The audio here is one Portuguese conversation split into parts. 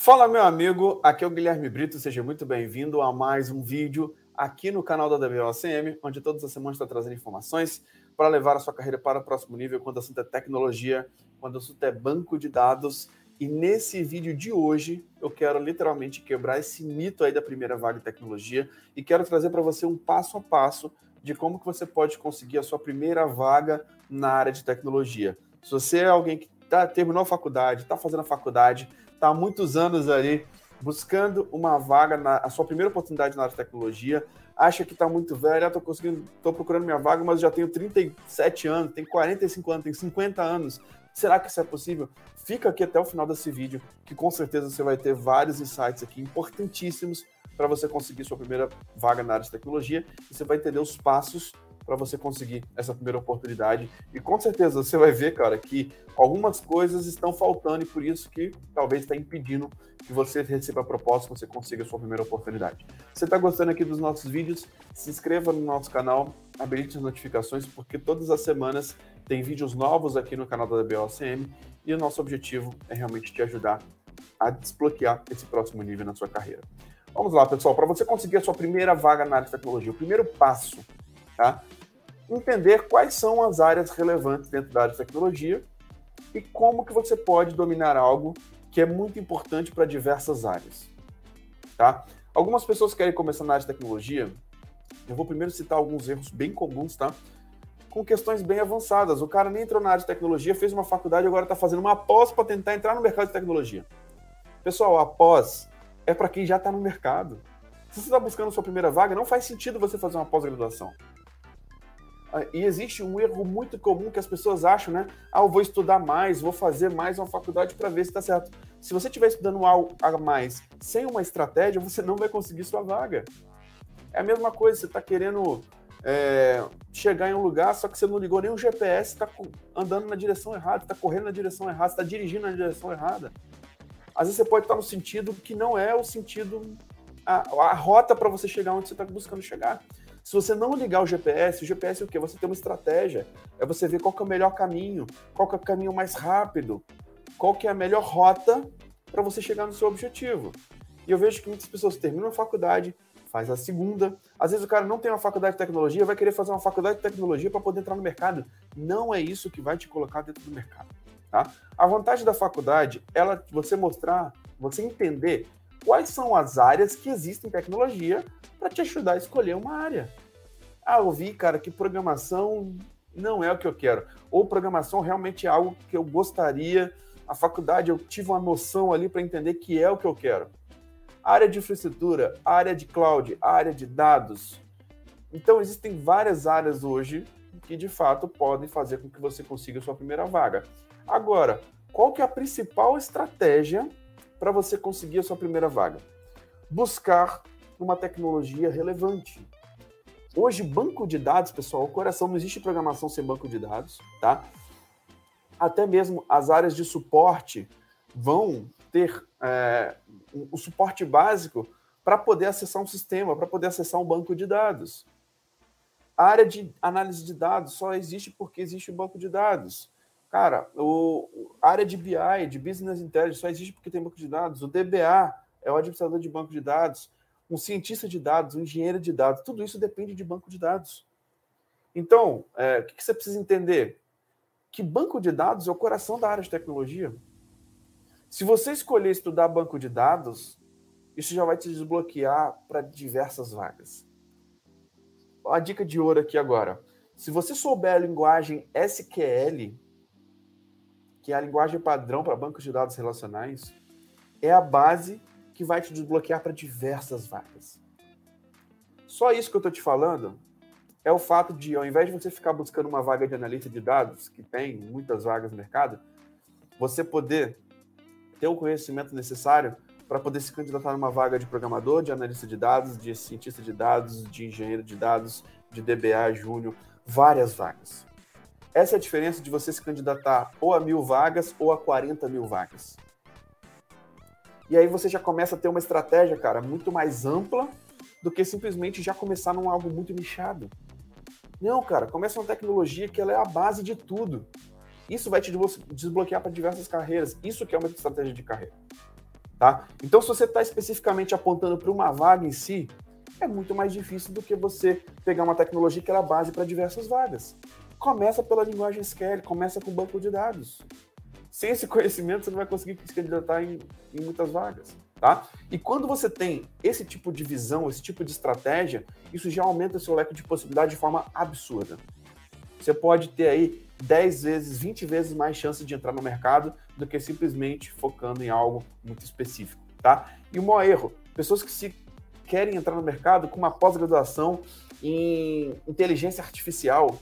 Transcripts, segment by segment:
Fala, meu amigo, aqui é o Guilherme Brito, seja muito bem-vindo a mais um vídeo aqui no canal da WOCM, onde todas as semanas está trazendo informações para levar a sua carreira para o próximo nível quando o assunto é tecnologia, quando o assunto é banco de dados. E nesse vídeo de hoje, eu quero literalmente quebrar esse mito aí da primeira vaga em tecnologia e quero trazer para você um passo a passo de como que você pode conseguir a sua primeira vaga na área de tecnologia. Se você é alguém que tá, terminou a faculdade, está fazendo a faculdade, está há muitos anos ali buscando uma vaga, na, a sua primeira oportunidade na área de tecnologia, acha que está muito velho, estou ah, conseguindo, estou procurando minha vaga, mas já tenho 37 anos, tenho 45 anos, tenho 50 anos. Será que isso é possível? Fica aqui até o final desse vídeo, que com certeza você vai ter vários insights aqui importantíssimos para você conseguir sua primeira vaga na área de tecnologia e você vai entender os passos para você conseguir essa primeira oportunidade. E com certeza você vai ver, cara, que algumas coisas estão faltando e por isso que talvez está impedindo que você receba a proposta, você consiga a sua primeira oportunidade. Se você está gostando aqui dos nossos vídeos, se inscreva no nosso canal, habilite as notificações, porque todas as semanas tem vídeos novos aqui no canal da BOCM e o nosso objetivo é realmente te ajudar a desbloquear esse próximo nível na sua carreira. Vamos lá, pessoal, para você conseguir a sua primeira vaga na área de tecnologia, o primeiro passo, tá? Entender quais são as áreas relevantes dentro da área de tecnologia e como que você pode dominar algo que é muito importante para diversas áreas. Tá? Algumas pessoas querem começar na área de tecnologia. Eu vou primeiro citar alguns erros bem comuns, tá? Com questões bem avançadas. O cara nem entrou na área de tecnologia, fez uma faculdade agora está fazendo uma pós para tentar entrar no mercado de tecnologia. Pessoal, a pós é para quem já está no mercado. Se você está buscando sua primeira vaga, não faz sentido você fazer uma pós-graduação. Ah, e existe um erro muito comum que as pessoas acham, né? Ah, eu vou estudar mais, vou fazer mais uma faculdade para ver se está certo. Se você estiver estudando algo a mais sem uma estratégia, você não vai conseguir sua vaga. É a mesma coisa, você está querendo é, chegar em um lugar, só que você não ligou nem o GPS, está andando na direção errada, está correndo na direção errada, está dirigindo na direção errada. Às vezes você pode estar no sentido que não é o sentido, a, a rota para você chegar onde você está buscando chegar. Se você não ligar o GPS, o GPS é o quê? Você tem uma estratégia. É você ver qual é o melhor caminho, qual é o caminho mais rápido, qual que é a melhor rota para você chegar no seu objetivo. E eu vejo que muitas pessoas terminam a faculdade, faz a segunda. Às vezes o cara não tem uma faculdade de tecnologia, vai querer fazer uma faculdade de tecnologia para poder entrar no mercado. Não é isso que vai te colocar dentro do mercado. Tá? A vantagem da faculdade ela você mostrar, você entender quais são as áreas que existem em tecnologia para te ajudar a escolher uma área. Ah, eu vi, cara, que programação não é o que eu quero. Ou programação realmente é algo que eu gostaria. A faculdade eu tive uma noção ali para entender que é o que eu quero. Área de infraestrutura, área de cloud, área de dados. Então existem várias áreas hoje que de fato podem fazer com que você consiga a sua primeira vaga. Agora, qual que é a principal estratégia para você conseguir a sua primeira vaga? Buscar uma tecnologia relevante. Hoje, banco de dados, pessoal, o coração não existe programação sem banco de dados, tá? Até mesmo as áreas de suporte vão ter é, o suporte básico para poder acessar um sistema, para poder acessar um banco de dados. A área de análise de dados só existe porque existe o banco de dados. Cara, o, a área de BI, de Business Intelligence, só existe porque tem banco de dados. O DBA é o administrador de banco de dados. Um cientista de dados, um engenheiro de dados, tudo isso depende de banco de dados. Então, é, o que você precisa entender? Que banco de dados é o coração da área de tecnologia. Se você escolher estudar banco de dados, isso já vai te desbloquear para diversas vagas. A dica de ouro aqui agora. Se você souber a linguagem SQL, que é a linguagem padrão para bancos de dados relacionais, é a base que vai te desbloquear para diversas vagas. Só isso que eu estou te falando é o fato de, ao invés de você ficar buscando uma vaga de analista de dados, que tem muitas vagas no mercado, você poder ter o conhecimento necessário para poder se candidatar numa vaga de programador, de analista de dados, de cientista de dados, de engenheiro de dados, de DBA júnior, várias vagas. Essa é a diferença de você se candidatar ou a mil vagas ou a 40 mil vagas. E aí você já começa a ter uma estratégia, cara, muito mais ampla do que simplesmente já começar num algo muito nichado. Não, cara, começa uma tecnologia que ela é a base de tudo. Isso vai te desbloquear para diversas carreiras. Isso que é uma estratégia de carreira. Tá? Então, se você está especificamente apontando para uma vaga em si, é muito mais difícil do que você pegar uma tecnologia que era base para diversas vagas. Começa pela linguagem SQL, começa com banco de dados. Sem esse conhecimento, você não vai conseguir se candidatar em, em muitas vagas. Tá? E quando você tem esse tipo de visão, esse tipo de estratégia, isso já aumenta seu leque de possibilidade de forma absurda. Você pode ter aí 10 vezes, 20 vezes mais chances de entrar no mercado do que simplesmente focando em algo muito específico, tá? E o maior erro, pessoas que se querem entrar no mercado com uma pós-graduação em inteligência artificial,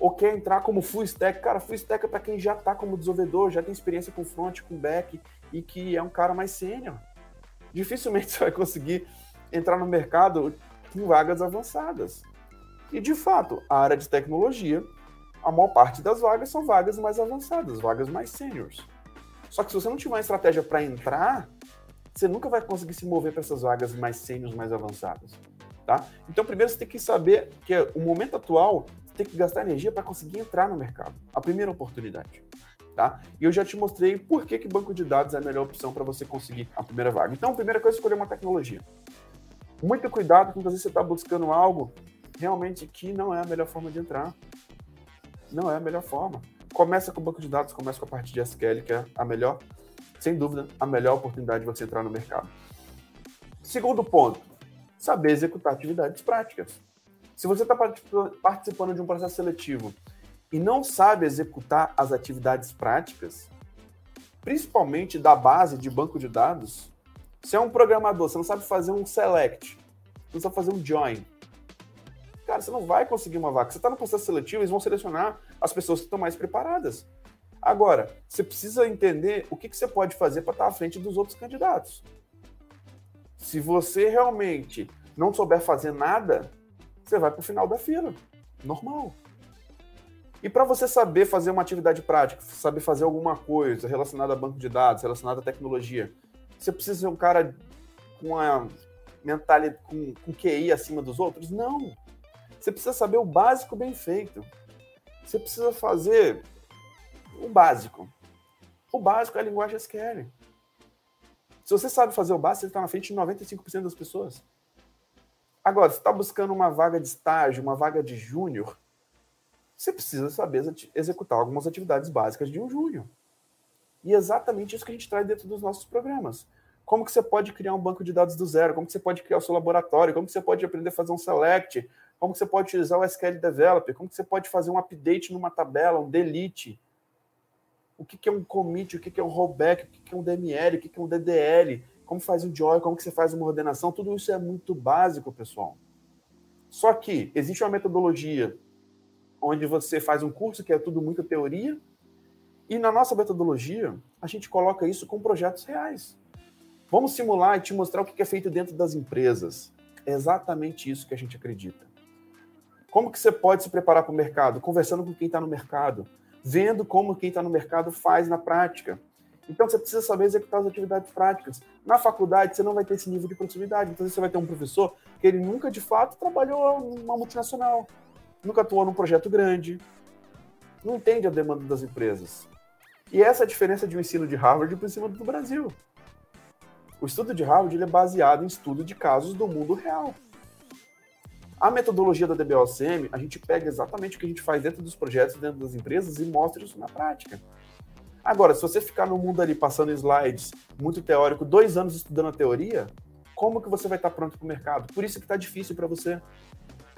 ou quer entrar como full stack, cara, full stack é para quem já está como desenvolvedor, já tem experiência com front, com back e que é um cara mais sênior. Dificilmente você vai conseguir entrar no mercado com vagas avançadas. E de fato, a área de tecnologia a maior parte das vagas são vagas mais avançadas, vagas mais seniors. Só que se você não tiver uma estratégia para entrar, você nunca vai conseguir se mover para essas vagas mais seniors, mais avançadas. Tá? Então, primeiro você tem que saber que o momento atual tem que gastar energia para conseguir entrar no mercado. A primeira oportunidade. Tá? E eu já te mostrei por que, que banco de dados é a melhor opção para você conseguir a primeira vaga. Então, a primeira coisa é escolher uma tecnologia. Muito cuidado quando às vezes você está buscando algo realmente que não é a melhor forma de entrar. Não é a melhor forma. Começa com o banco de dados, começa com a parte de SQL, que é a melhor, sem dúvida, a melhor oportunidade de você entrar no mercado. Segundo ponto, saber executar atividades práticas. Se você está participando de um processo seletivo e não sabe executar as atividades práticas, principalmente da base de banco de dados, se é um programador, você não sabe fazer um select, não sabe fazer um join, cara, você não vai conseguir uma vaga. Você está no processo seletivo, eles vão selecionar as pessoas que estão mais preparadas. Agora, você precisa entender o que, que você pode fazer para estar à frente dos outros candidatos. Se você realmente não souber fazer nada, você vai para o final da fila. Normal. E para você saber fazer uma atividade prática, saber fazer alguma coisa relacionada a banco de dados, relacionada à tecnologia, você precisa ser um cara com a mentalidade, com, com QI acima dos outros? Não. Você precisa saber o básico bem feito. Você precisa fazer o básico. O básico é a linguagem SQL. Se você sabe fazer o básico, você está na frente de 95% das pessoas. Agora, se está buscando uma vaga de estágio, uma vaga de júnior, você precisa saber executar algumas atividades básicas de um júnior. E é exatamente isso que a gente traz dentro dos nossos programas. Como que você pode criar um banco de dados do zero? Como que você pode criar o seu laboratório? Como que você pode aprender a fazer um select? como você pode utilizar o SQL Developer, como você pode fazer um update numa tabela, um delete, o que, é um commit, o que, é um rollback, o que, é um DML, o que, é um DDL, como faz um join, como que você faz uma ordenação, tudo isso é muito básico, pessoal. Só que existe uma metodologia onde você faz um curso que é tudo muita teoria, e na nossa metodologia, a gente coloca isso com projetos reais. Vamos simular e te mostrar o que é feito dentro das empresas. É exatamente isso que a gente acredita. Como que você pode se preparar para o mercado? Conversando com quem está no mercado, vendo como quem está no mercado faz na prática. Então você precisa saber executar as atividades práticas. Na faculdade você não vai ter esse nível de proximidade. Então você vai ter um professor que ele nunca de fato trabalhou numa multinacional, nunca atuou num projeto grande, não entende a demanda das empresas. E essa é a diferença de um ensino de Harvard para o ensino do Brasil. O estudo de Harvard é baseado em estudo de casos do mundo real. A metodologia da DBOCM, a gente pega exatamente o que a gente faz dentro dos projetos, dentro das empresas e mostra isso na prática. Agora, se você ficar no mundo ali passando slides muito teórico, dois anos estudando a teoria, como que você vai estar pronto para o mercado? Por isso que está difícil para você.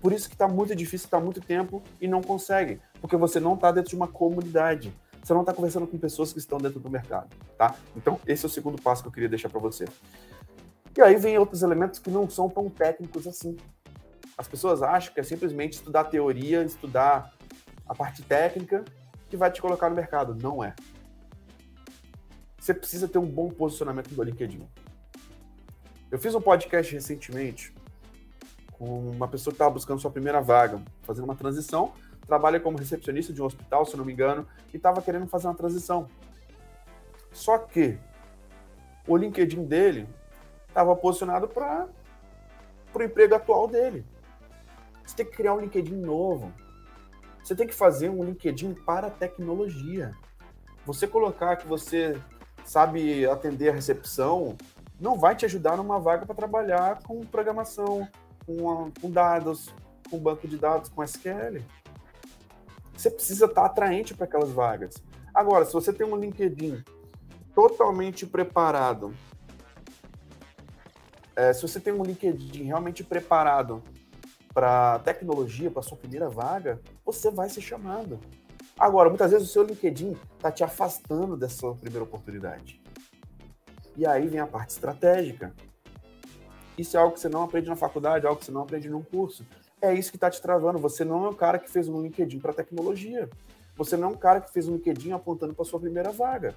Por isso que está muito difícil, está muito tempo e não consegue, porque você não está dentro de uma comunidade. Você não está conversando com pessoas que estão dentro do mercado, tá? Então, esse é o segundo passo que eu queria deixar para você. E aí vem outros elementos que não são tão técnicos assim. As pessoas acham que é simplesmente estudar teoria, estudar a parte técnica que vai te colocar no mercado. Não é. Você precisa ter um bom posicionamento no LinkedIn. Eu fiz um podcast recentemente com uma pessoa que estava buscando sua primeira vaga, fazendo uma transição, trabalha como recepcionista de um hospital, se não me engano, e estava querendo fazer uma transição. Só que o LinkedIn dele estava posicionado para o emprego atual dele. Você tem que criar um LinkedIn novo. Você tem que fazer um LinkedIn para tecnologia. Você colocar que você sabe atender a recepção, não vai te ajudar numa vaga para trabalhar com programação, com, com dados, com banco de dados, com SQL. Você precisa estar atraente para aquelas vagas. Agora, se você tem um LinkedIn totalmente preparado, é, se você tem um LinkedIn realmente preparado para tecnologia, para sua primeira vaga, você vai ser chamado. Agora, muitas vezes o seu LinkedIn está te afastando dessa primeira oportunidade. E aí vem a parte estratégica. Isso é algo que você não aprende na faculdade, algo que você não aprende num curso. É isso que está te travando. Você não é um cara que fez um LinkedIn para tecnologia. Você não é um cara que fez um LinkedIn apontando para sua primeira vaga.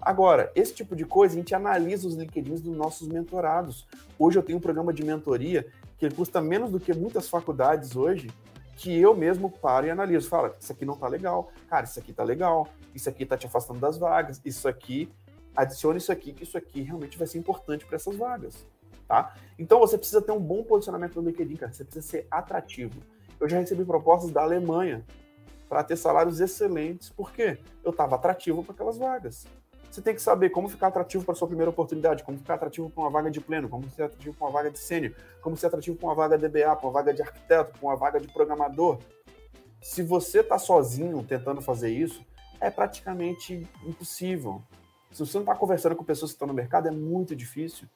Agora, esse tipo de coisa a gente analisa os LinkedIns dos nossos mentorados. Hoje eu tenho um programa de mentoria que custa menos do que muitas faculdades hoje, que eu mesmo paro e analiso. Fala, isso aqui não tá legal, cara, isso aqui tá legal, isso aqui tá te afastando das vagas, isso aqui, adicione isso aqui, que isso aqui realmente vai ser importante para essas vagas, tá? Então você precisa ter um bom posicionamento no LinkedIn, cara, você precisa ser atrativo. Eu já recebi propostas da Alemanha para ter salários excelentes, porque eu estava atrativo para aquelas vagas. Você tem que saber como ficar atrativo para sua primeira oportunidade, como ficar atrativo para uma vaga de pleno, como ser atrativo para uma vaga de sênior, como ser atrativo para uma vaga de DBA, para uma vaga de arquiteto, para uma vaga de programador. Se você está sozinho tentando fazer isso, é praticamente impossível. Se você não está conversando com pessoas que estão no mercado, é muito difícil.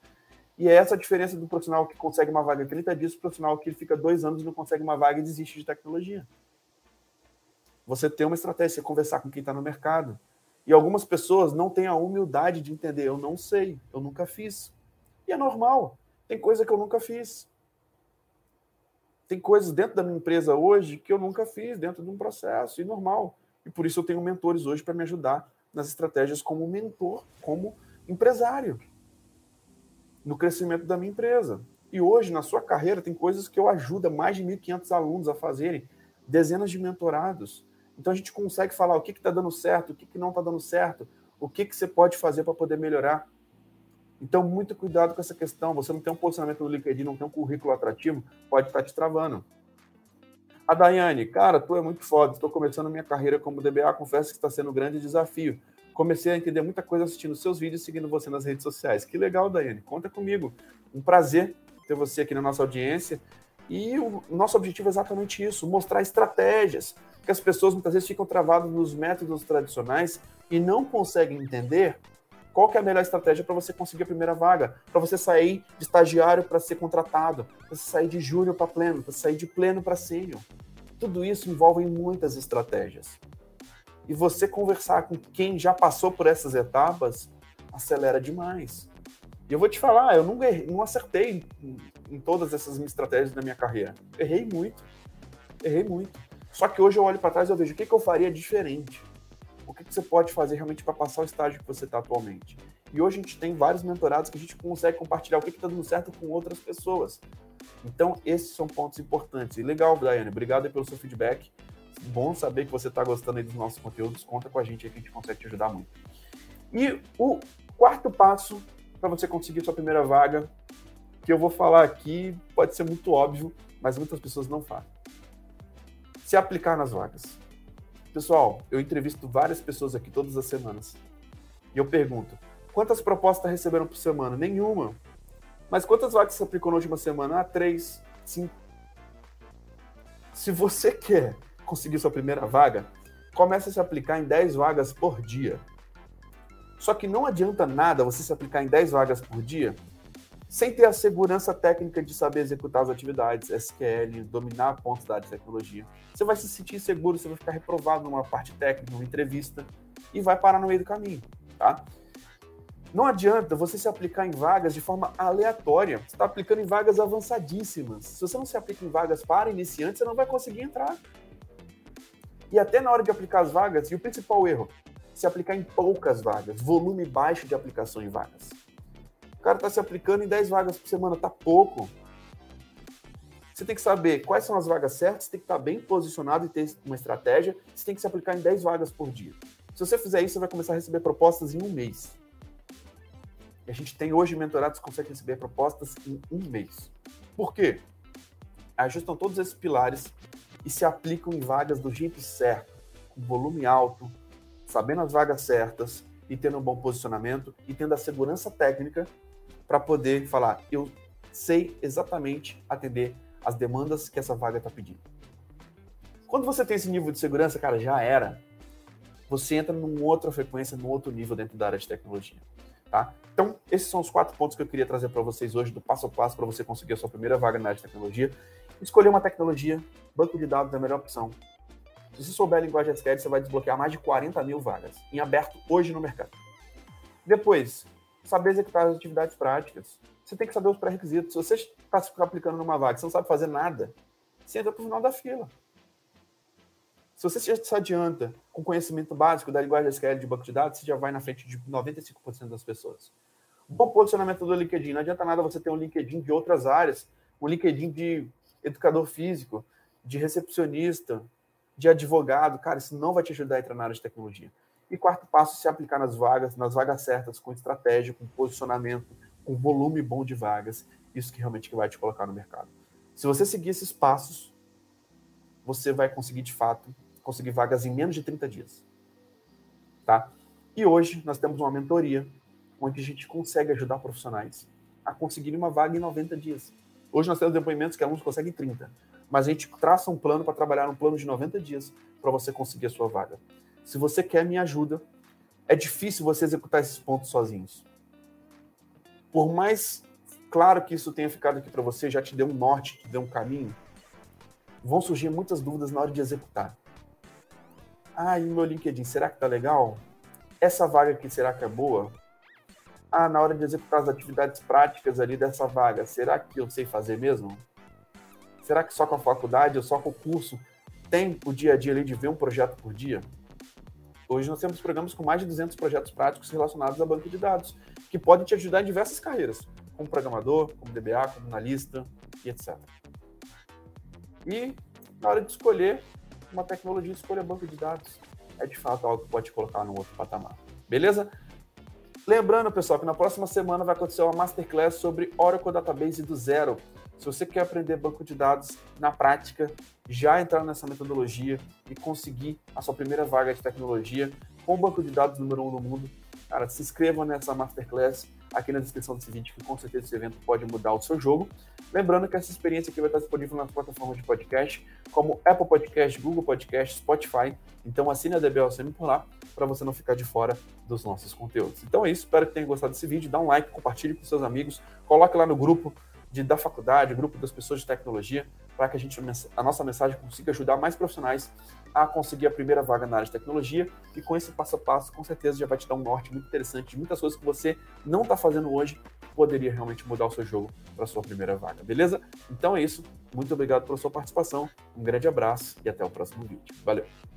E é essa a diferença do profissional que consegue uma vaga em 30 dias para o profissional que fica dois anos e não consegue uma vaga e desiste de tecnologia. Você tem uma estratégia, conversar com quem está no mercado. E algumas pessoas não têm a humildade de entender, eu não sei, eu nunca fiz. E é normal. Tem coisa que eu nunca fiz. Tem coisas dentro da minha empresa hoje que eu nunca fiz dentro de um processo, e normal. E por isso eu tenho mentores hoje para me ajudar nas estratégias como mentor, como empresário, no crescimento da minha empresa. E hoje, na sua carreira, tem coisas que eu ajudo mais de 1.500 alunos a fazerem, dezenas de mentorados então a gente consegue falar o que está dando certo, o que, que não está dando certo, o que, que você pode fazer para poder melhorar. Então, muito cuidado com essa questão. Você não tem um posicionamento no LinkedIn, não tem um currículo atrativo, pode estar tá te travando. A Daiane, cara, tu é muito foda. Estou começando minha carreira como DBA, confesso que está sendo um grande desafio. Comecei a entender muita coisa assistindo seus vídeos e seguindo você nas redes sociais. Que legal, Daiane. Conta comigo. Um prazer ter você aqui na nossa audiência. E o nosso objetivo é exatamente isso: mostrar estratégias, que as pessoas muitas vezes ficam travadas nos métodos tradicionais e não conseguem entender qual é a melhor estratégia para você conseguir a primeira vaga, para você sair de estagiário para ser contratado, para você sair de júnior para pleno, para sair de pleno para sênior. Tudo isso envolve muitas estratégias. E você conversar com quem já passou por essas etapas acelera demais. E eu vou te falar, eu não, errei, não acertei em, em todas essas estratégias da minha carreira. Errei muito. Errei muito. Só que hoje eu olho para trás e eu vejo o que, que eu faria diferente. O que, que você pode fazer realmente para passar o estágio que você está atualmente. E hoje a gente tem vários mentorados que a gente consegue compartilhar o que está dando certo com outras pessoas. Então, esses são pontos importantes. E legal, Daiane, obrigado pelo seu feedback. Bom saber que você está gostando dos nossos conteúdos. Conta com a gente aí que a gente consegue te ajudar muito. E o quarto passo para você conseguir sua primeira vaga, que eu vou falar aqui, pode ser muito óbvio, mas muitas pessoas não fazem se aplicar nas vagas. Pessoal, eu entrevisto várias pessoas aqui todas as semanas. E eu pergunto: quantas propostas receberam por semana? Nenhuma. Mas quantas vagas você aplicou na última semana? Ah, três, cinco. Se você quer conseguir sua primeira vaga, comece a se aplicar em 10 vagas por dia. Só que não adianta nada você se aplicar em 10 vagas por dia sem ter a segurança técnica de saber executar as atividades, SQL, dominar pontos da tecnologia. Você vai se sentir seguro, você vai ficar reprovado numa parte técnica, numa entrevista, e vai parar no meio do caminho, tá? Não adianta você se aplicar em vagas de forma aleatória. Você está aplicando em vagas avançadíssimas. Se você não se aplica em vagas para iniciantes, você não vai conseguir entrar. E até na hora de aplicar as vagas, e o principal erro, se aplicar em poucas vagas, volume baixo de aplicação em vagas cara está se aplicando em 10 vagas por semana, tá pouco. Você tem que saber quais são as vagas certas, tem que estar bem posicionado e ter uma estratégia, você tem que se aplicar em 10 vagas por dia. Se você fizer isso, você vai começar a receber propostas em um mês. E a gente tem hoje mentorados que conseguem receber propostas em um mês. Por quê? Ajustam todos esses pilares e se aplicam em vagas do jeito certo, com volume alto, sabendo as vagas certas, e tendo um bom posicionamento e tendo a segurança técnica para poder falar, eu sei exatamente atender as demandas que essa vaga está pedindo. Quando você tem esse nível de segurança, cara, já era. Você entra numa outra frequência, num outro nível dentro da área de tecnologia. Tá? Então, esses são os quatro pontos que eu queria trazer para vocês hoje, do passo a passo, para você conseguir a sua primeira vaga na área de tecnologia. Escolher uma tecnologia, banco de dados é a melhor opção. Se você souber a linguagem SQL, você vai desbloquear mais de 40 mil vagas em aberto hoje no mercado. Depois, saber executar as atividades práticas. Você tem que saber os pré-requisitos. Se você está se aplicando numa vaga, você não sabe fazer nada, você entra para o final da fila. Se você já se adianta com conhecimento básico da linguagem SQL de banco de dados, você já vai na frente de 95% das pessoas. Bom posicionamento do LinkedIn. Não adianta nada você ter um LinkedIn de outras áreas, um LinkedIn de educador físico, de recepcionista, de advogado. Cara, isso não vai te ajudar a entrar na área de tecnologia. E quarto passo, se aplicar nas vagas, nas vagas certas, com estratégia, com posicionamento, com volume bom de vagas. Isso que realmente que vai te colocar no mercado. Se você seguir esses passos, você vai conseguir, de fato, conseguir vagas em menos de 30 dias. Tá? E hoje nós temos uma mentoria onde a gente consegue ajudar profissionais a conseguir uma vaga em 90 dias. Hoje nós temos depoimentos que alunos conseguem 30, mas a gente traça um plano para trabalhar um plano de 90 dias para você conseguir a sua vaga. Se você quer minha ajuda, é difícil você executar esses pontos sozinhos. Por mais claro que isso tenha ficado aqui para você, já te deu um norte, te deu um caminho, vão surgir muitas dúvidas na hora de executar. Ah, e meu LinkedIn, será que tá legal? Essa vaga aqui, será que é boa? Ah, na hora de executar as atividades práticas ali dessa vaga, será que eu sei fazer mesmo? Será que só com a faculdade ou só com o curso tem o dia a dia ali de ver um projeto por dia? Hoje nós temos programas com mais de 200 projetos práticos relacionados a banco de dados, que podem te ajudar em diversas carreiras, como programador, como DBA, como analista e etc. E na hora de escolher uma tecnologia, escolha banco de dados. É de fato algo que pode te colocar no outro patamar. Beleza? Lembrando, pessoal, que na próxima semana vai acontecer uma masterclass sobre Oracle Database do zero. Se você quer aprender banco de dados na prática, já entrar nessa metodologia e conseguir a sua primeira vaga de tecnologia com o banco de dados número um no mundo, cara, se inscreva nessa masterclass aqui na descrição desse vídeo, que com certeza esse evento pode mudar o seu jogo. Lembrando que essa experiência aqui vai estar disponível nas plataformas de podcast, como Apple Podcast, Google Podcast, Spotify. Então assine a DBLCM por lá, para você não ficar de fora dos nossos conteúdos. Então é isso, espero que tenham gostado desse vídeo. Dá um like, compartilhe com seus amigos, coloque lá no grupo de, da faculdade, grupo das pessoas de tecnologia, para que a, gente, a nossa mensagem consiga ajudar mais profissionais a conseguir a primeira vaga na área de tecnologia. E com esse passo a passo, com certeza já vai te dar um norte muito interessante de muitas coisas que você não está fazendo hoje, poderia realmente mudar o seu jogo para sua primeira vaga, beleza? Então é isso. Muito obrigado pela sua participação. Um grande abraço e até o próximo vídeo. Valeu!